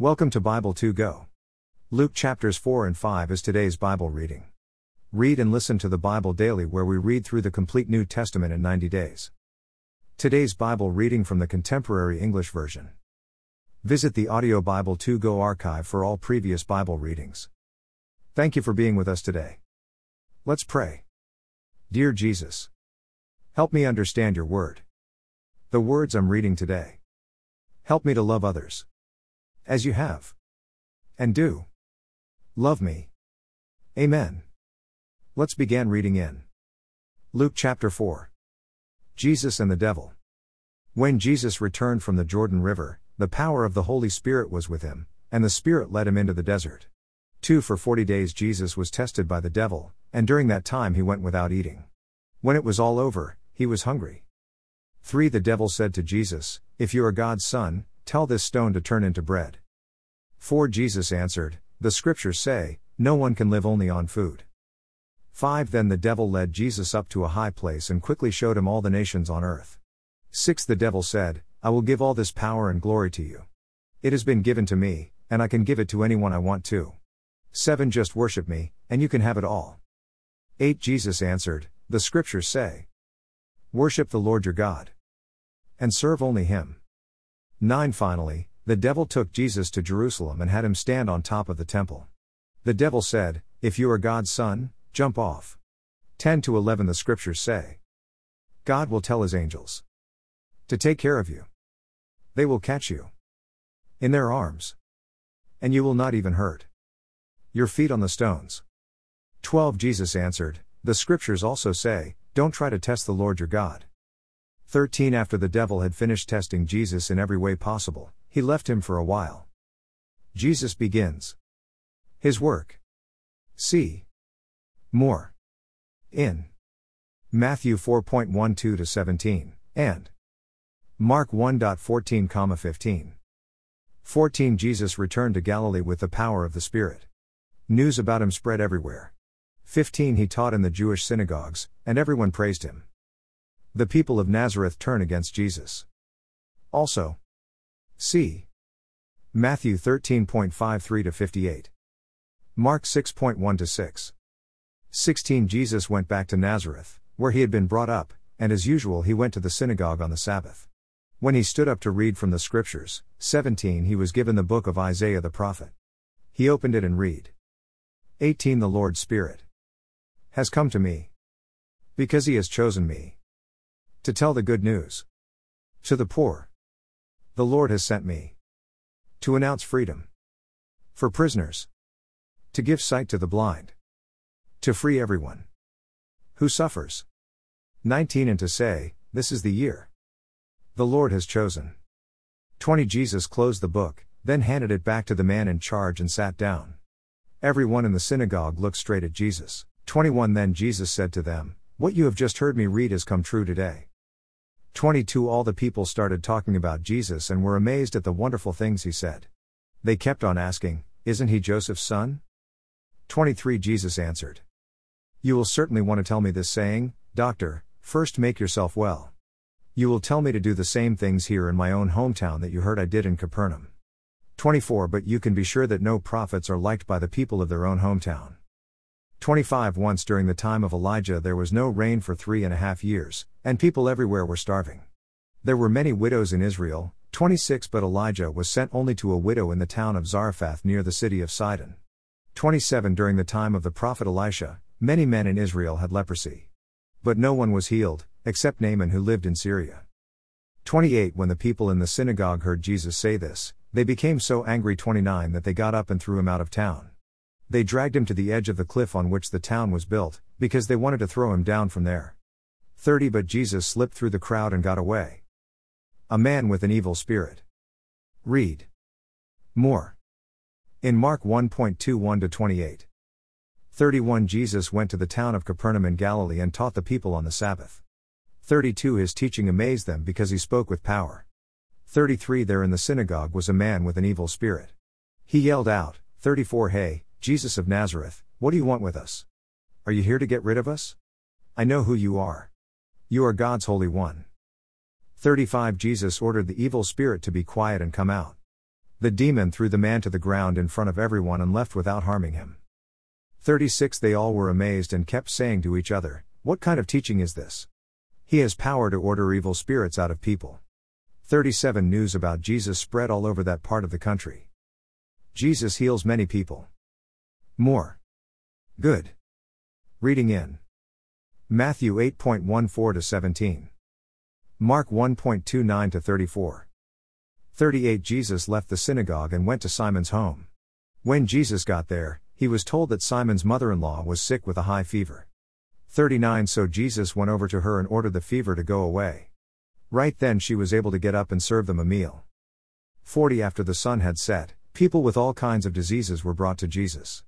Welcome to Bible 2 Go. Luke chapters 4 and 5 is today's Bible reading. Read and listen to the Bible daily, where we read through the complete New Testament in 90 days. Today's Bible reading from the Contemporary English Version. Visit the Audio Bible 2 Go archive for all previous Bible readings. Thank you for being with us today. Let's pray. Dear Jesus, help me understand your word. The words I'm reading today. Help me to love others. As you have. And do. Love me. Amen. Let's begin reading in Luke chapter 4. Jesus and the Devil. When Jesus returned from the Jordan River, the power of the Holy Spirit was with him, and the Spirit led him into the desert. 2 For forty days Jesus was tested by the devil, and during that time he went without eating. When it was all over, he was hungry. 3 The devil said to Jesus, If you are God's son, tell this stone to turn into bread. 4 Jesus answered, The scriptures say, No one can live only on food. 5 Then the devil led Jesus up to a high place and quickly showed him all the nations on earth. 6 The devil said, I will give all this power and glory to you. It has been given to me, and I can give it to anyone I want to. 7 Just worship me, and you can have it all. 8 Jesus answered, The scriptures say, Worship the Lord your God. And serve only him. 9 Finally, the devil took Jesus to Jerusalem and had him stand on top of the temple. The devil said, If you are God's son, jump off. 10 to 11 The scriptures say, God will tell his angels to take care of you. They will catch you in their arms, and you will not even hurt your feet on the stones. 12 Jesus answered, The scriptures also say, Don't try to test the Lord your God. 13 After the devil had finished testing Jesus in every way possible, he left him for a while. Jesus begins his work. See more in Matthew 4.12 to 17 and Mark 1.14, 15. 14 Jesus returned to Galilee with the power of the Spirit. News about him spread everywhere. 15 He taught in the Jewish synagogues, and everyone praised him. The people of Nazareth turn against Jesus. Also, See. Matthew 13.53 58. Mark 6.1 6. 16 Jesus went back to Nazareth, where he had been brought up, and as usual he went to the synagogue on the Sabbath. When he stood up to read from the scriptures, 17 he was given the book of Isaiah the prophet. He opened it and read. 18 The Lord's Spirit has come to me. Because he has chosen me to tell the good news to the poor. The Lord has sent me to announce freedom for prisoners, to give sight to the blind, to free everyone who suffers. 19 And to say, This is the year the Lord has chosen. 20 Jesus closed the book, then handed it back to the man in charge and sat down. Everyone in the synagogue looked straight at Jesus. 21 Then Jesus said to them, What you have just heard me read has come true today. 22 All the people started talking about Jesus and were amazed at the wonderful things he said. They kept on asking, Isn't he Joseph's son? 23 Jesus answered, You will certainly want to tell me this, saying, Doctor, first make yourself well. You will tell me to do the same things here in my own hometown that you heard I did in Capernaum. 24 But you can be sure that no prophets are liked by the people of their own hometown. 25 Once during the time of Elijah there was no rain for three and a half years, and people everywhere were starving. There were many widows in Israel, 26 But Elijah was sent only to a widow in the town of Zarephath near the city of Sidon. 27 During the time of the prophet Elisha, many men in Israel had leprosy. But no one was healed, except Naaman who lived in Syria. 28 When the people in the synagogue heard Jesus say this, they became so angry 29 that they got up and threw him out of town. They dragged him to the edge of the cliff on which the town was built, because they wanted to throw him down from there. 30 But Jesus slipped through the crowd and got away. A man with an evil spirit. Read. More. In Mark 1.21 28. 31 Jesus went to the town of Capernaum in Galilee and taught the people on the Sabbath. 32 His teaching amazed them because he spoke with power. 33 There in the synagogue was a man with an evil spirit. He yelled out, 34 Hey, Jesus of Nazareth, what do you want with us? Are you here to get rid of us? I know who you are. You are God's Holy One. 35 Jesus ordered the evil spirit to be quiet and come out. The demon threw the man to the ground in front of everyone and left without harming him. 36 They all were amazed and kept saying to each other, What kind of teaching is this? He has power to order evil spirits out of people. 37 News about Jesus spread all over that part of the country. Jesus heals many people. More. Good. Reading in Matthew 8.14 to 17. Mark 1.29 to 34. 38 Jesus left the synagogue and went to Simon's home. When Jesus got there, he was told that Simon's mother in law was sick with a high fever. 39 So Jesus went over to her and ordered the fever to go away. Right then she was able to get up and serve them a meal. 40 After the sun had set, people with all kinds of diseases were brought to Jesus.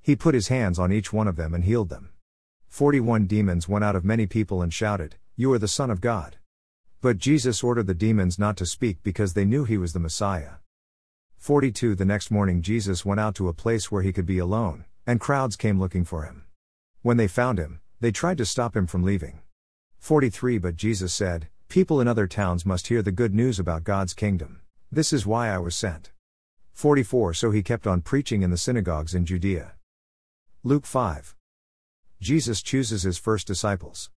He put his hands on each one of them and healed them. 41 Demons went out of many people and shouted, You are the Son of God. But Jesus ordered the demons not to speak because they knew he was the Messiah. 42 The next morning Jesus went out to a place where he could be alone, and crowds came looking for him. When they found him, they tried to stop him from leaving. 43 But Jesus said, People in other towns must hear the good news about God's kingdom. This is why I was sent. 44 So he kept on preaching in the synagogues in Judea. Luke 5. Jesus chooses his first disciples.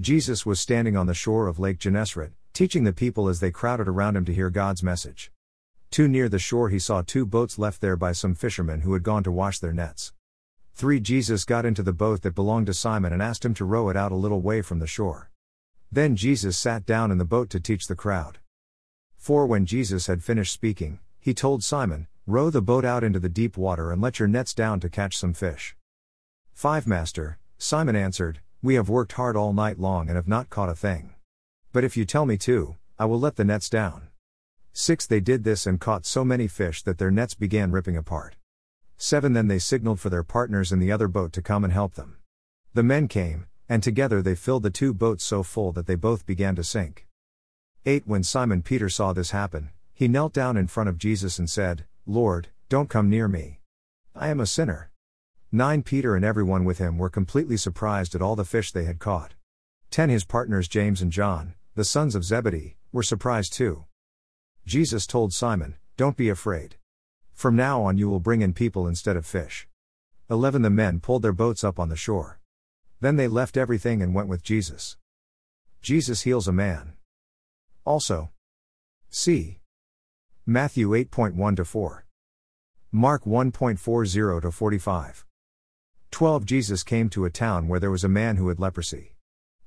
Jesus was standing on the shore of Lake Gennesaret, teaching the people as they crowded around him to hear God's message. Too near the shore, he saw two boats left there by some fishermen who had gone to wash their nets. 3. Jesus got into the boat that belonged to Simon and asked him to row it out a little way from the shore. Then Jesus sat down in the boat to teach the crowd. 4. When Jesus had finished speaking, he told Simon, Row the boat out into the deep water and let your nets down to catch some fish. 5. Master, Simon answered, we have worked hard all night long and have not caught a thing. But if you tell me to, I will let the nets down. 6. They did this and caught so many fish that their nets began ripping apart. 7. Then they signaled for their partners in the other boat to come and help them. The men came, and together they filled the two boats so full that they both began to sink. 8. When Simon Peter saw this happen, he knelt down in front of Jesus and said, Lord, don't come near me. I am a sinner. 9 Peter and everyone with him were completely surprised at all the fish they had caught. 10 His partners James and John, the sons of Zebedee, were surprised too. Jesus told Simon, Don't be afraid. From now on you will bring in people instead of fish. 11 The men pulled their boats up on the shore. Then they left everything and went with Jesus. Jesus heals a man. Also, see Matthew 8.1 4. Mark 1.40 45. 12 Jesus came to a town where there was a man who had leprosy.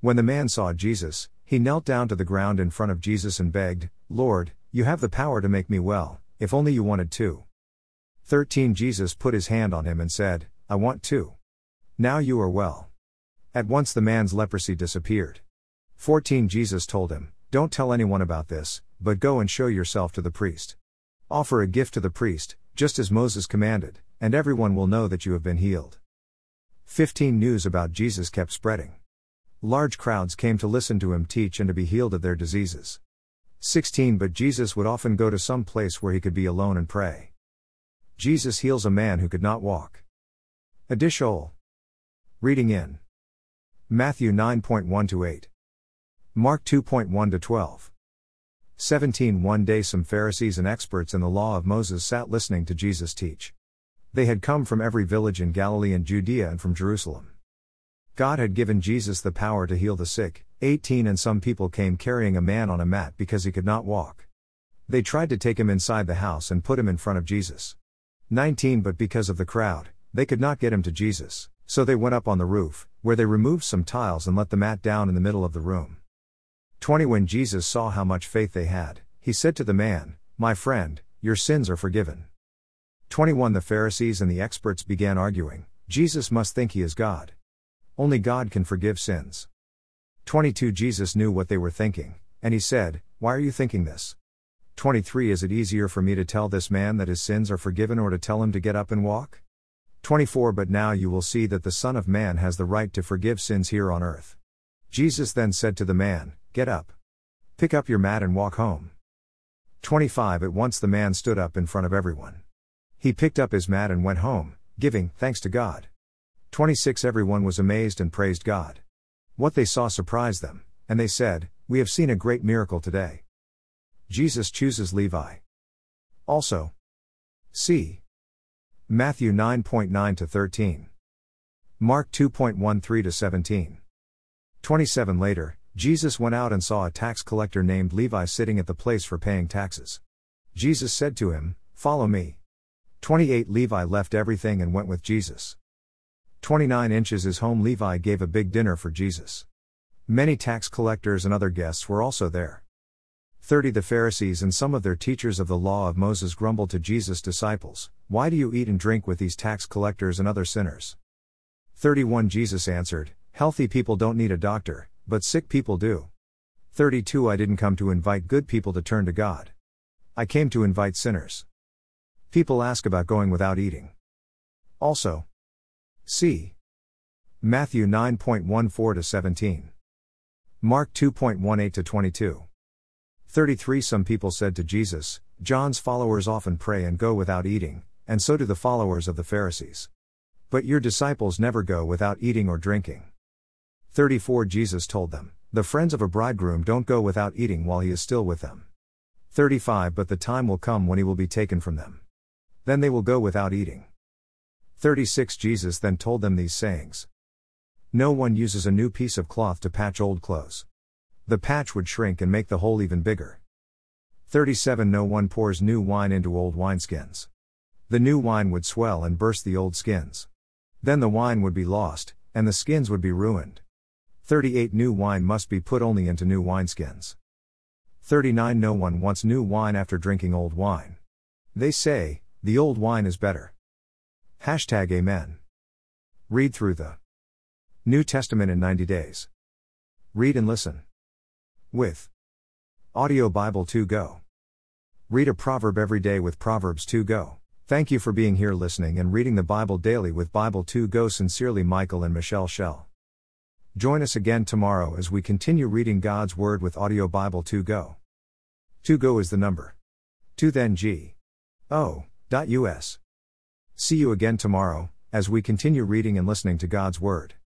When the man saw Jesus, he knelt down to the ground in front of Jesus and begged, Lord, you have the power to make me well, if only you wanted to. 13 Jesus put his hand on him and said, I want to. Now you are well. At once the man's leprosy disappeared. 14 Jesus told him, Don't tell anyone about this, but go and show yourself to the priest. Offer a gift to the priest, just as Moses commanded, and everyone will know that you have been healed. 15 News about Jesus kept spreading. Large crowds came to listen to him teach and to be healed of their diseases. 16 But Jesus would often go to some place where he could be alone and pray. Jesus heals a man who could not walk. Additional. Reading in Matthew 9.1 8. Mark 2.1 12. 17 One day some Pharisees and experts in the law of Moses sat listening to Jesus teach. They had come from every village in Galilee and Judea and from Jerusalem. God had given Jesus the power to heal the sick. 18 And some people came carrying a man on a mat because he could not walk. They tried to take him inside the house and put him in front of Jesus. 19 But because of the crowd, they could not get him to Jesus, so they went up on the roof, where they removed some tiles and let the mat down in the middle of the room. 20 When Jesus saw how much faith they had, he said to the man, My friend, your sins are forgiven. 21 The Pharisees and the experts began arguing Jesus must think he is God. Only God can forgive sins. 22 Jesus knew what they were thinking, and he said, Why are you thinking this? 23 Is it easier for me to tell this man that his sins are forgiven or to tell him to get up and walk? 24 But now you will see that the Son of Man has the right to forgive sins here on earth. Jesus then said to the man, Get up. Pick up your mat and walk home. 25 At once the man stood up in front of everyone. He picked up his mat and went home, giving thanks to God. 26 Everyone was amazed and praised God. What they saw surprised them, and they said, We have seen a great miracle today. Jesus chooses Levi. Also, see Matthew 9.9 to 13, Mark 2.13 to 17. 27 later, Jesus went out and saw a tax collector named Levi sitting at the place for paying taxes. Jesus said to him, Follow me. 28 Levi left everything and went with Jesus. 29 inches his home Levi gave a big dinner for Jesus. Many tax collectors and other guests were also there. 30 The Pharisees and some of their teachers of the law of Moses grumbled to Jesus' disciples, Why do you eat and drink with these tax collectors and other sinners? 31 Jesus answered, Healthy people don't need a doctor, but sick people do. 32 I didn't come to invite good people to turn to God. I came to invite sinners. People ask about going without eating. Also, see Matthew 9.14 to 17. Mark 2.18 to 22. 33 Some people said to Jesus, John's followers often pray and go without eating, and so do the followers of the Pharisees. But your disciples never go without eating or drinking. 34 Jesus told them, The friends of a bridegroom don't go without eating while he is still with them. 35 But the time will come when he will be taken from them. Then they will go without eating. 36 Jesus then told them these sayings No one uses a new piece of cloth to patch old clothes. The patch would shrink and make the hole even bigger. 37 No one pours new wine into old wineskins. The new wine would swell and burst the old skins. Then the wine would be lost, and the skins would be ruined. 38 New wine must be put only into new wineskins. 39 No one wants new wine after drinking old wine. They say, the old wine is better. Hashtag Amen. Read through the New Testament in 90 days. Read and listen. With Audio Bible 2 Go. Read a proverb every day with Proverbs 2 Go. Thank you for being here listening and reading the Bible daily with Bible 2 Go. Sincerely, Michael and Michelle Shell. Join us again tomorrow as we continue reading God's Word with Audio Bible 2 Go. 2 Go is the number. 2 then G. O. US. See you again tomorrow as we continue reading and listening to God's Word.